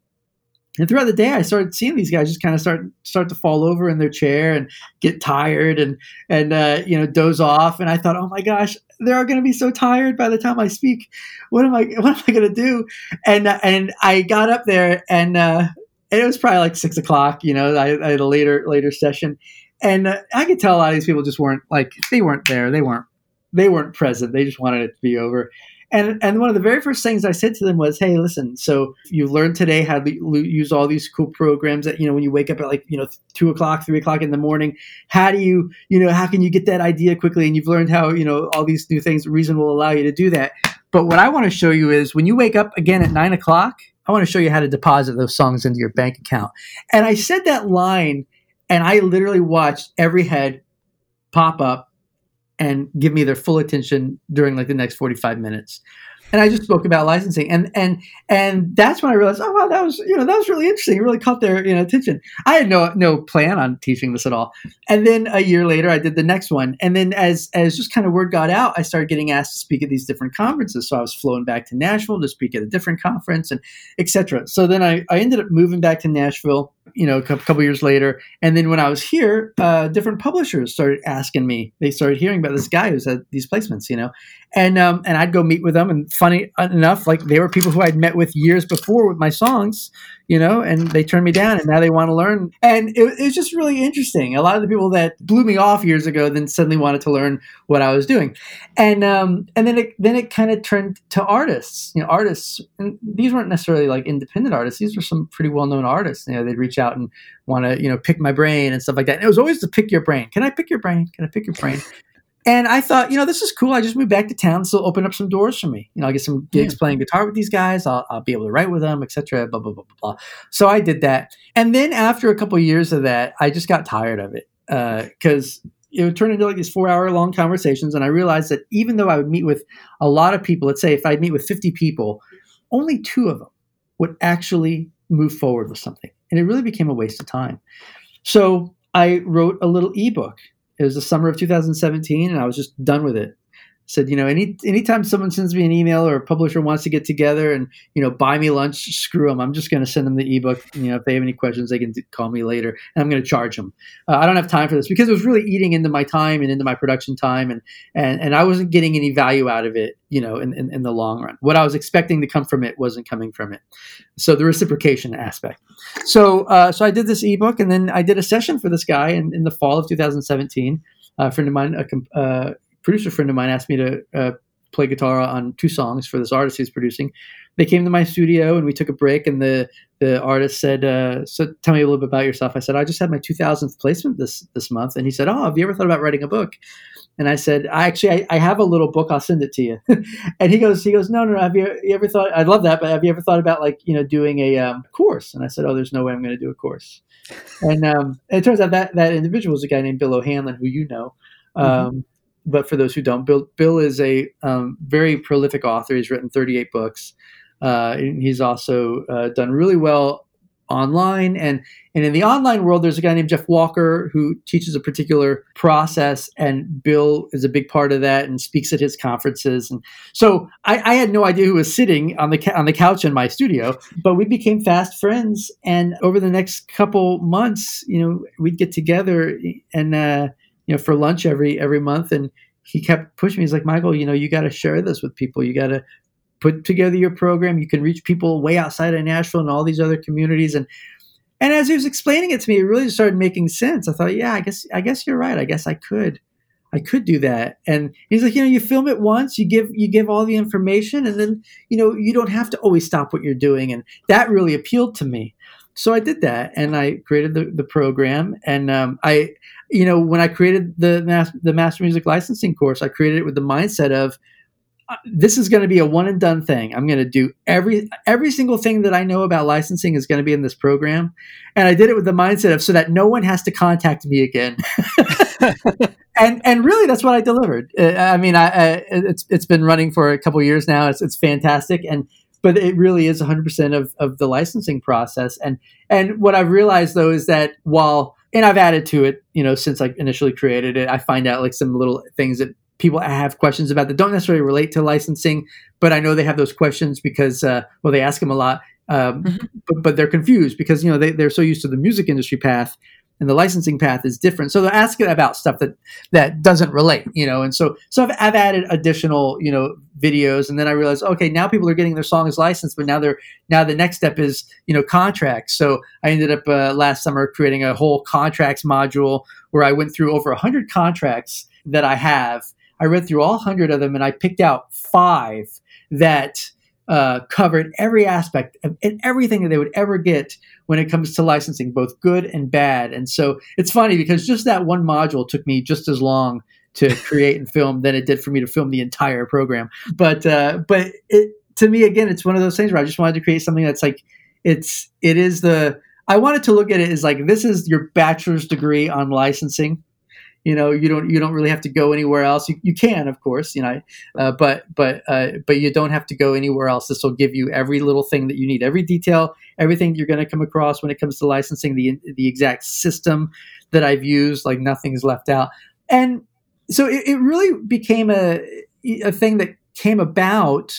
and throughout the day, I started seeing these guys just kind of start start to fall over in their chair and get tired and and uh, you know doze off. And I thought, oh my gosh, they're going to be so tired by the time I speak. What am I what am I going to do? And and I got up there and. Uh, and it was probably like six o'clock. You know, I, I had a later later session, and uh, I could tell a lot of these people just weren't like they weren't there. They weren't they weren't present. They just wanted it to be over. And and one of the very first things I said to them was, "Hey, listen. So you learned today how to use all these cool programs that you know when you wake up at like you know two o'clock, three o'clock in the morning. How do you you know how can you get that idea quickly? And you've learned how you know all these new things. Reason will allow you to do that. But what I want to show you is when you wake up again at nine o'clock, I want to show you how to deposit those songs into your bank account. And I said that line, and I literally watched every head pop up and give me their full attention during like the next 45 minutes and I just spoke about licensing, and and and that's when I realized, oh wow, that was you know that was really interesting. It really caught their you know attention. I had no no plan on teaching this at all, and then a year later, I did the next one, and then as as just kind of word got out, I started getting asked to speak at these different conferences. So I was flown back to Nashville to speak at a different conference, and etc. So then I I ended up moving back to Nashville you know, a couple years later. And then when I was here, uh, different publishers started asking me. They started hearing about this guy who's had these placements, you know, and um, and I'd go meet with them. And funny enough, like they were people who I'd met with years before with my songs, you know, and they turned me down, and now they want to learn. And it, it was just really interesting. A lot of the people that blew me off years ago then suddenly wanted to learn what I was doing, and um, and then it then it kind of turned to artists. You know, artists, and these weren't necessarily like independent artists. These were some pretty well known artists. You know, they'd reach out and want to you know pick my brain and stuff like that. And it was always to pick your brain. Can I pick your brain? Can I pick your brain? And I thought, you know, this is cool. I just moved back to town. This will open up some doors for me. You know, I'll get some gigs yeah. playing guitar with these guys. I'll, I'll, be able to write with them, etc. Blah, blah, blah, blah, blah. So I did that. And then after a couple of years of that, I just got tired of it because uh, it would turn into like these four hour long conversations. And I realized that even though I would meet with a lot of people, let's say if I'd meet with 50 people, only two of them would actually move forward with something. And it really became a waste of time. So I wrote a little ebook it was the summer of 2017, and I was just done with it. Said, you know, any anytime someone sends me an email or a publisher wants to get together and you know buy me lunch, screw them. I'm just going to send them the ebook. You know, if they have any questions, they can call me later, and I'm going to charge them. Uh, I don't have time for this because it was really eating into my time and into my production time, and and and I wasn't getting any value out of it. You know, in, in, in the long run, what I was expecting to come from it wasn't coming from it. So the reciprocation aspect. So, uh, so I did this ebook, and then I did a session for this guy in, in the fall of 2017. a friend of mine, a uh, producer friend of mine, asked me to uh, play guitar on two songs for this artist he's producing. They came to my studio, and we took a break. And the the artist said, uh, "So, tell me a little bit about yourself." I said, "I just had my 2000th placement this this month." And he said, "Oh, have you ever thought about writing a book?" And I said, I actually, I, I, have a little book. I'll send it to you. and he goes, he goes, no, no, no. Have you, you, ever thought, I love that, but have you ever thought about like, you know, doing a um, course? And I said, oh, there's no way I'm going to do a course. And, um, and, it turns out that that individual is a guy named Bill O'Hanlon, who you know. Mm-hmm. Um. But for those who don't, Bill, Bill is a um, very prolific author. He's written 38 books. Uh, he's also uh, done really well online and and in the online world there's a guy named jeff walker who teaches a particular process and bill is a big part of that and speaks at his conferences and so i, I had no idea who was sitting on the on the couch in my studio but we became fast friends and over the next couple months you know we'd get together and uh, you know for lunch every every month and he kept pushing me he's like michael you know you got to share this with people you got to put together your program. You can reach people way outside of Nashville and all these other communities. And and as he was explaining it to me, it really started making sense. I thought, yeah, I guess I guess you're right. I guess I could. I could do that. And he's like, you know, you film it once, you give you give all the information, and then you know you don't have to always stop what you're doing. And that really appealed to me. So I did that, and I created the, the program. And um, I, you know, when I created the the master music licensing course, I created it with the mindset of this is going to be a one and done thing. I'm going to do every every single thing that I know about licensing is going to be in this program, and I did it with the mindset of so that no one has to contact me again. and and really, that's what I delivered. Uh, I mean, I, I, it's it's been running for a couple years now. It's it's fantastic, and but it really is 100 percent of of the licensing process. And and what I've realized though is that while and I've added to it, you know, since I initially created it, I find out like some little things that people have questions about that don't necessarily relate to licensing, but I know they have those questions because, uh, well, they ask them a lot, um, mm-hmm. but, but, they're confused because, you know, they, they're so used to the music industry path and the licensing path is different. So they're asking about stuff that, that doesn't relate, you know, and so, so I've, I've added additional, you know, videos and then I realized, okay, now people are getting their songs licensed, but now they're, now the next step is, you know, contracts. So I ended up uh, last summer creating a whole contracts module where I went through over hundred contracts that I have I read through all 100 of them and I picked out five that uh, covered every aspect and everything that they would ever get when it comes to licensing, both good and bad. And so it's funny because just that one module took me just as long to create and film than it did for me to film the entire program. But uh, but it, to me, again, it's one of those things where I just wanted to create something that's like it's it is the I wanted to look at it as like this is your bachelor's degree on licensing you know you don't you don't really have to go anywhere else. You, you can of course you know uh, but but uh, but you don't have to go anywhere else. This will give you every little thing that you need every detail everything you're going to come across when it comes to licensing the the exact system that i've used like nothing's left out. And so it, it really became a a thing that came about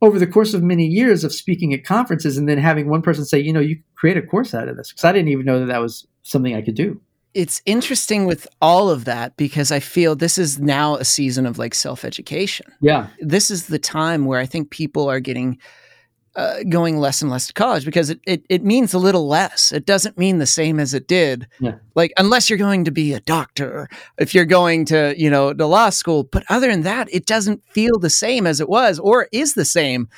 over the course of many years of speaking at conferences and then having one person say you know you create a course out of this because i didn't even know that that was something i could do it's interesting with all of that because I feel this is now a season of like self education. Yeah. This is the time where I think people are getting uh, going less and less to college because it, it, it means a little less. It doesn't mean the same as it did. Yeah. Like unless you're going to be a doctor, if you're going to, you know, to law school. But other than that, it doesn't feel the same as it was or is the same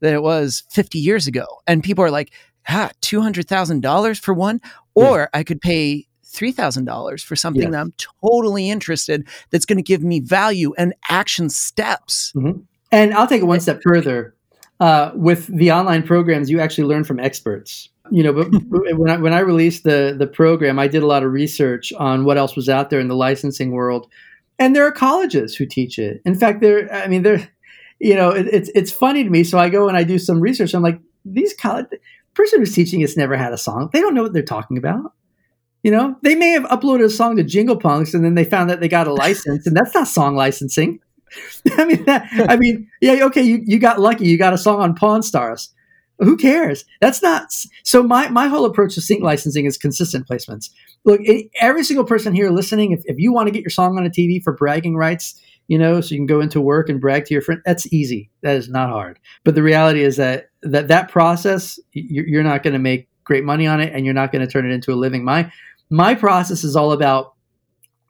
that it was 50 years ago. And people are like, ah, $200,000 for one, or yeah. I could pay $3,000 for something yeah. that I'm totally interested that's going to give me value and action steps. Mm-hmm. And I'll take it one step further. Uh, with the online programs, you actually learn from experts. You know, but when I when I released the the program, I did a lot of research on what else was out there in the licensing world, and there are colleges who teach it. In fact, there, I mean, there, you know, it, it's it's funny to me. So I go and I do some research. I'm like, these college person who's teaching has never had a song. They don't know what they're talking about. You know, they may have uploaded a song to Jingle Punks and then they found that they got a license, and that's not song licensing. I mean, that, I mean, yeah, okay, you, you got lucky, you got a song on Pawn Stars. Who cares? That's not so. My my whole approach to sync licensing is consistent placements. Look, every single person here listening, if, if you want to get your song on a TV for bragging rights, you know, so you can go into work and brag to your friend, that's easy. That is not hard. But the reality is that that that process, you're not going to make great money on it, and you're not going to turn it into a living. My my process is all about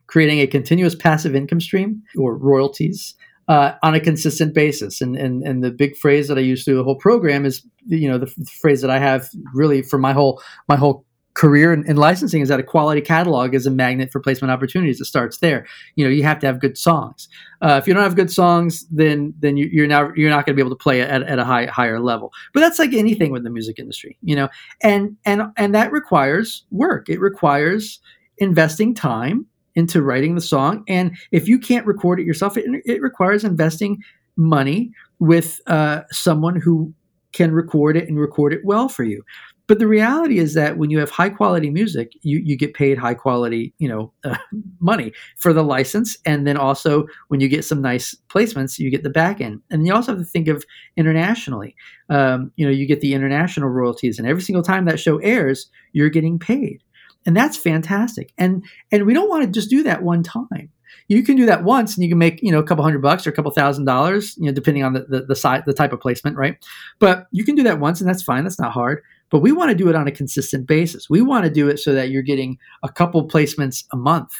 creating a continuous passive income stream or royalties uh, on a consistent basis. And, and and the big phrase that I use through the whole program is, you know, the, the phrase that I have really for my whole my whole career in, in, licensing is that a quality catalog is a magnet for placement opportunities. It starts there. You know, you have to have good songs. Uh, if you don't have good songs, then then you, are now you're not going to be able to play at, at a high higher level. But that's like anything with the music industry, you know, and and and that requires work. It requires investing time into writing the song, and if you can't record it yourself, it, it requires investing money with uh, someone who can record it and record it well for you. But the reality is that when you have high quality music, you, you get paid high quality, you know, uh, money for the license. And then also when you get some nice placements, you get the back end. And you also have to think of internationally. Um, you know, you get the international royalties and every single time that show airs, you're getting paid. And that's fantastic. And and we don't want to just do that one time you can do that once and you can make you know a couple hundred bucks or a couple thousand dollars you know depending on the the, the size the type of placement right but you can do that once and that's fine that's not hard but we want to do it on a consistent basis we want to do it so that you're getting a couple placements a month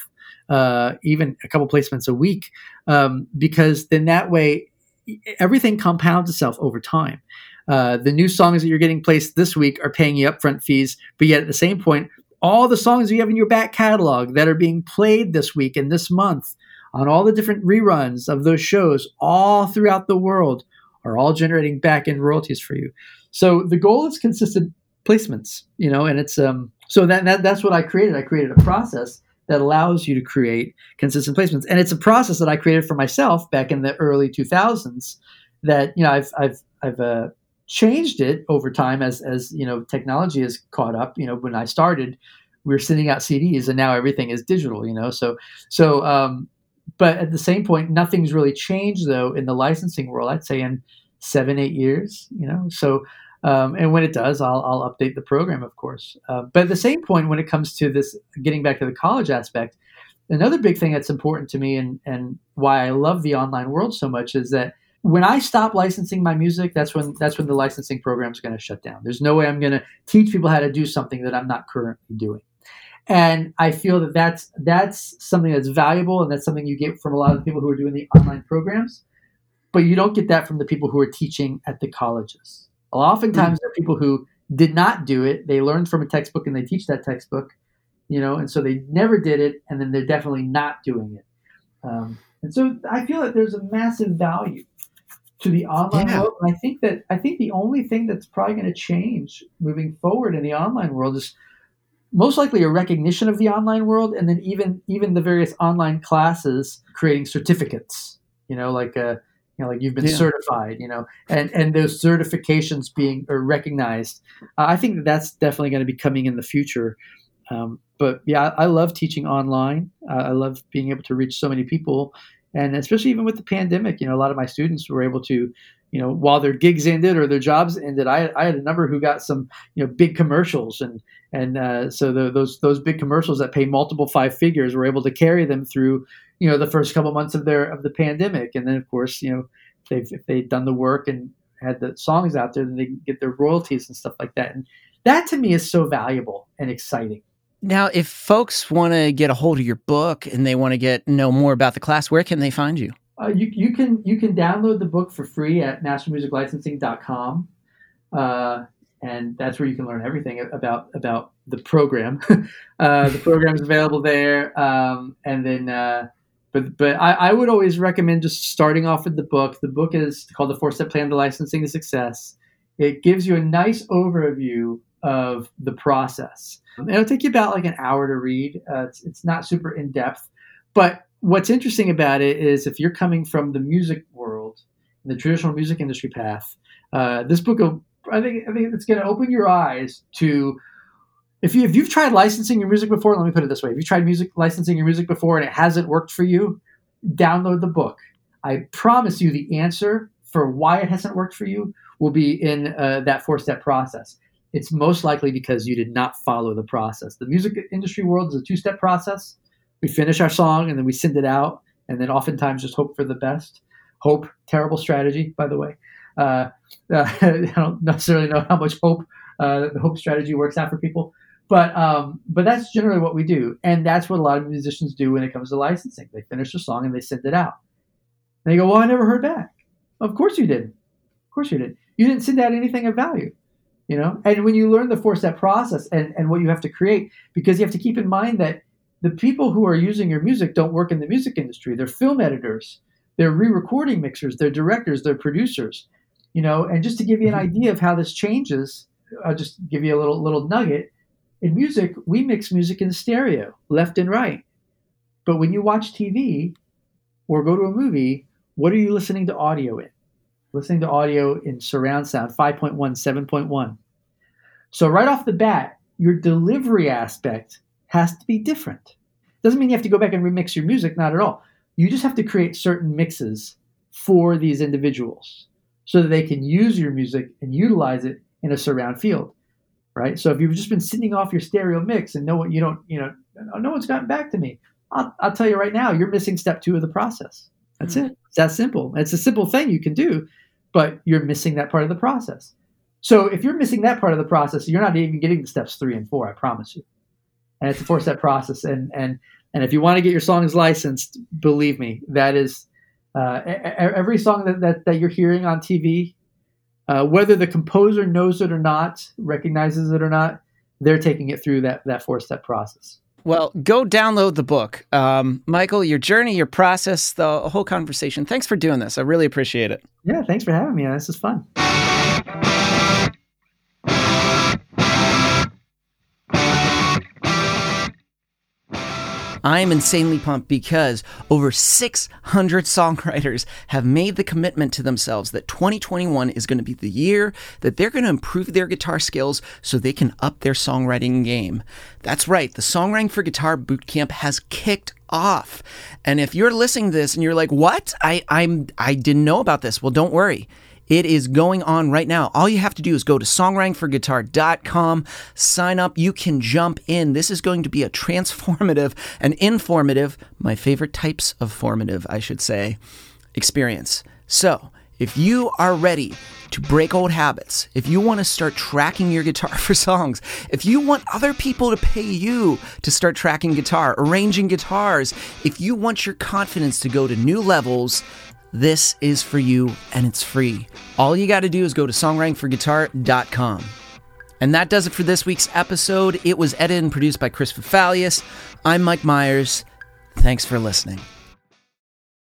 uh, even a couple placements a week um, because then that way everything compounds itself over time uh, the new songs that you're getting placed this week are paying you upfront fees, but yet at the same point, all the songs you have in your back catalog that are being played this week and this month on all the different reruns of those shows all throughout the world are all generating back end royalties for you. So the goal is consistent placements, you know, and it's um so that, that that's what I created. I created a process that allows you to create consistent placements. And it's a process that I created for myself back in the early 2000s that, you know, I've I've I've uh, changed it over time as as you know technology has caught up. You know, when I started, we were sending out CDs, and now everything is digital. You know, so so. Um, but at the same point, nothing's really changed though in the licensing world. I'd say in seven eight years. You know, so. Um, and when it does, I'll, I'll update the program, of course. Uh, but at the same point, when it comes to this, getting back to the college aspect, another big thing that's important to me and, and why I love the online world so much is that when I stop licensing my music, that's when that's when the licensing program is going to shut down. There's no way I'm going to teach people how to do something that I'm not currently doing. And I feel that that's that's something that's valuable, and that's something you get from a lot of the people who are doing the online programs. But you don't get that from the people who are teaching at the colleges. Oftentimes, mm-hmm. there are people who did not do it. They learned from a textbook and they teach that textbook, you know, and so they never did it, and then they're definitely not doing it. Um, and so I feel that there's a massive value to the online yeah. world. And I think that I think the only thing that's probably going to change moving forward in the online world is most likely a recognition of the online world, and then even even the various online classes creating certificates. You know, like a uh, you know, like you've been yeah. certified. You know, and and those certifications being recognized. Uh, I think that that's definitely going to be coming in the future. Um, but yeah, I, I, love teaching online. Uh, I love being able to reach so many people and especially even with the pandemic, you know, a lot of my students were able to, you know, while their gigs ended or their jobs ended, I, I had a number who got some, you know, big commercials, and and uh, so the, those those big commercials that pay multiple five figures were able to carry them through, you know, the first couple months of their of the pandemic, and then of course, you know, if they've if they've done the work and had the songs out there, then they get their royalties and stuff like that, and that to me is so valuable and exciting. Now, if folks want to get a hold of your book and they want to get know more about the class, where can they find you? Uh, you, you can you can download the book for free at mastermusiclicensing.com, uh, and that's where you can learn everything about about the program. uh, the program is available there, um, and then uh, but but I, I, would always recommend just starting off with the book. The book is called the Four Step Plan to Licensing to Success. It gives you a nice overview of the process. It'll take you about like an hour to read. Uh, it's, it's not super in depth, but what's interesting about it is if you're coming from the music world, the traditional music industry path, uh, this book will, I think I think it's going to open your eyes to if you if you've tried licensing your music before. Let me put it this way: if you tried music licensing your music before and it hasn't worked for you, download the book. I promise you, the answer for why it hasn't worked for you will be in uh, that four step process it's most likely because you did not follow the process. The music industry world is a two step process. We finish our song and then we send it out, and then oftentimes just hope for the best. Hope, terrible strategy, by the way. Uh, uh, I don't necessarily know how much hope uh, the hope strategy works out for people, but um, but that's generally what we do, and that's what a lot of musicians do when it comes to licensing. They finish a song and they send it out. And they go, "Well, I never heard back." Of course you did. Of course you did. You didn't send out anything of value you know and when you learn the four step process and, and what you have to create because you have to keep in mind that the people who are using your music don't work in the music industry they're film editors they're re-recording mixers they're directors they're producers you know and just to give you an mm-hmm. idea of how this changes i'll just give you a little little nugget in music we mix music in stereo left and right but when you watch tv or go to a movie what are you listening to audio in listening to audio in surround sound 5.1 7.1 So, right off the bat, your delivery aspect has to be different. Doesn't mean you have to go back and remix your music, not at all. You just have to create certain mixes for these individuals so that they can use your music and utilize it in a surround field, right? So if you've just been sending off your stereo mix and no one, you don't, you know, no one's gotten back to me, I'll, I'll tell you right now, you're missing step two of the process. That's mm-hmm. it. It's that simple. It's a simple thing you can do, but you're missing that part of the process. So if you're missing that part of the process, you're not even getting the steps three and four. I promise you. And it's a four-step process. And and and if you want to get your songs licensed, believe me, that is uh, every song that, that, that you're hearing on TV, uh, whether the composer knows it or not, recognizes it or not, they're taking it through that that four-step process. Well, go download the book. Um, Michael, your journey, your process, the whole conversation. Thanks for doing this. I really appreciate it. Yeah, thanks for having me. This is fun. I am insanely pumped because over 600 songwriters have made the commitment to themselves that 2021 is going to be the year that they're going to improve their guitar skills so they can up their songwriting game. That's right, the Songwriting for Guitar Bootcamp has kicked off. And if you're listening to this and you're like, "What? I I'm I didn't know about this." Well, don't worry. It is going on right now. All you have to do is go to songwritingforguitar.com, sign up. You can jump in. This is going to be a transformative and informative, my favorite types of formative, I should say, experience. So, if you are ready to break old habits, if you want to start tracking your guitar for songs, if you want other people to pay you to start tracking guitar, arranging guitars, if you want your confidence to go to new levels, this is for you and it's free. All you got to do is go to songwritingforguitar.com. And that does it for this week's episode. It was edited and produced by Chris Fafalius. I'm Mike Myers. Thanks for listening.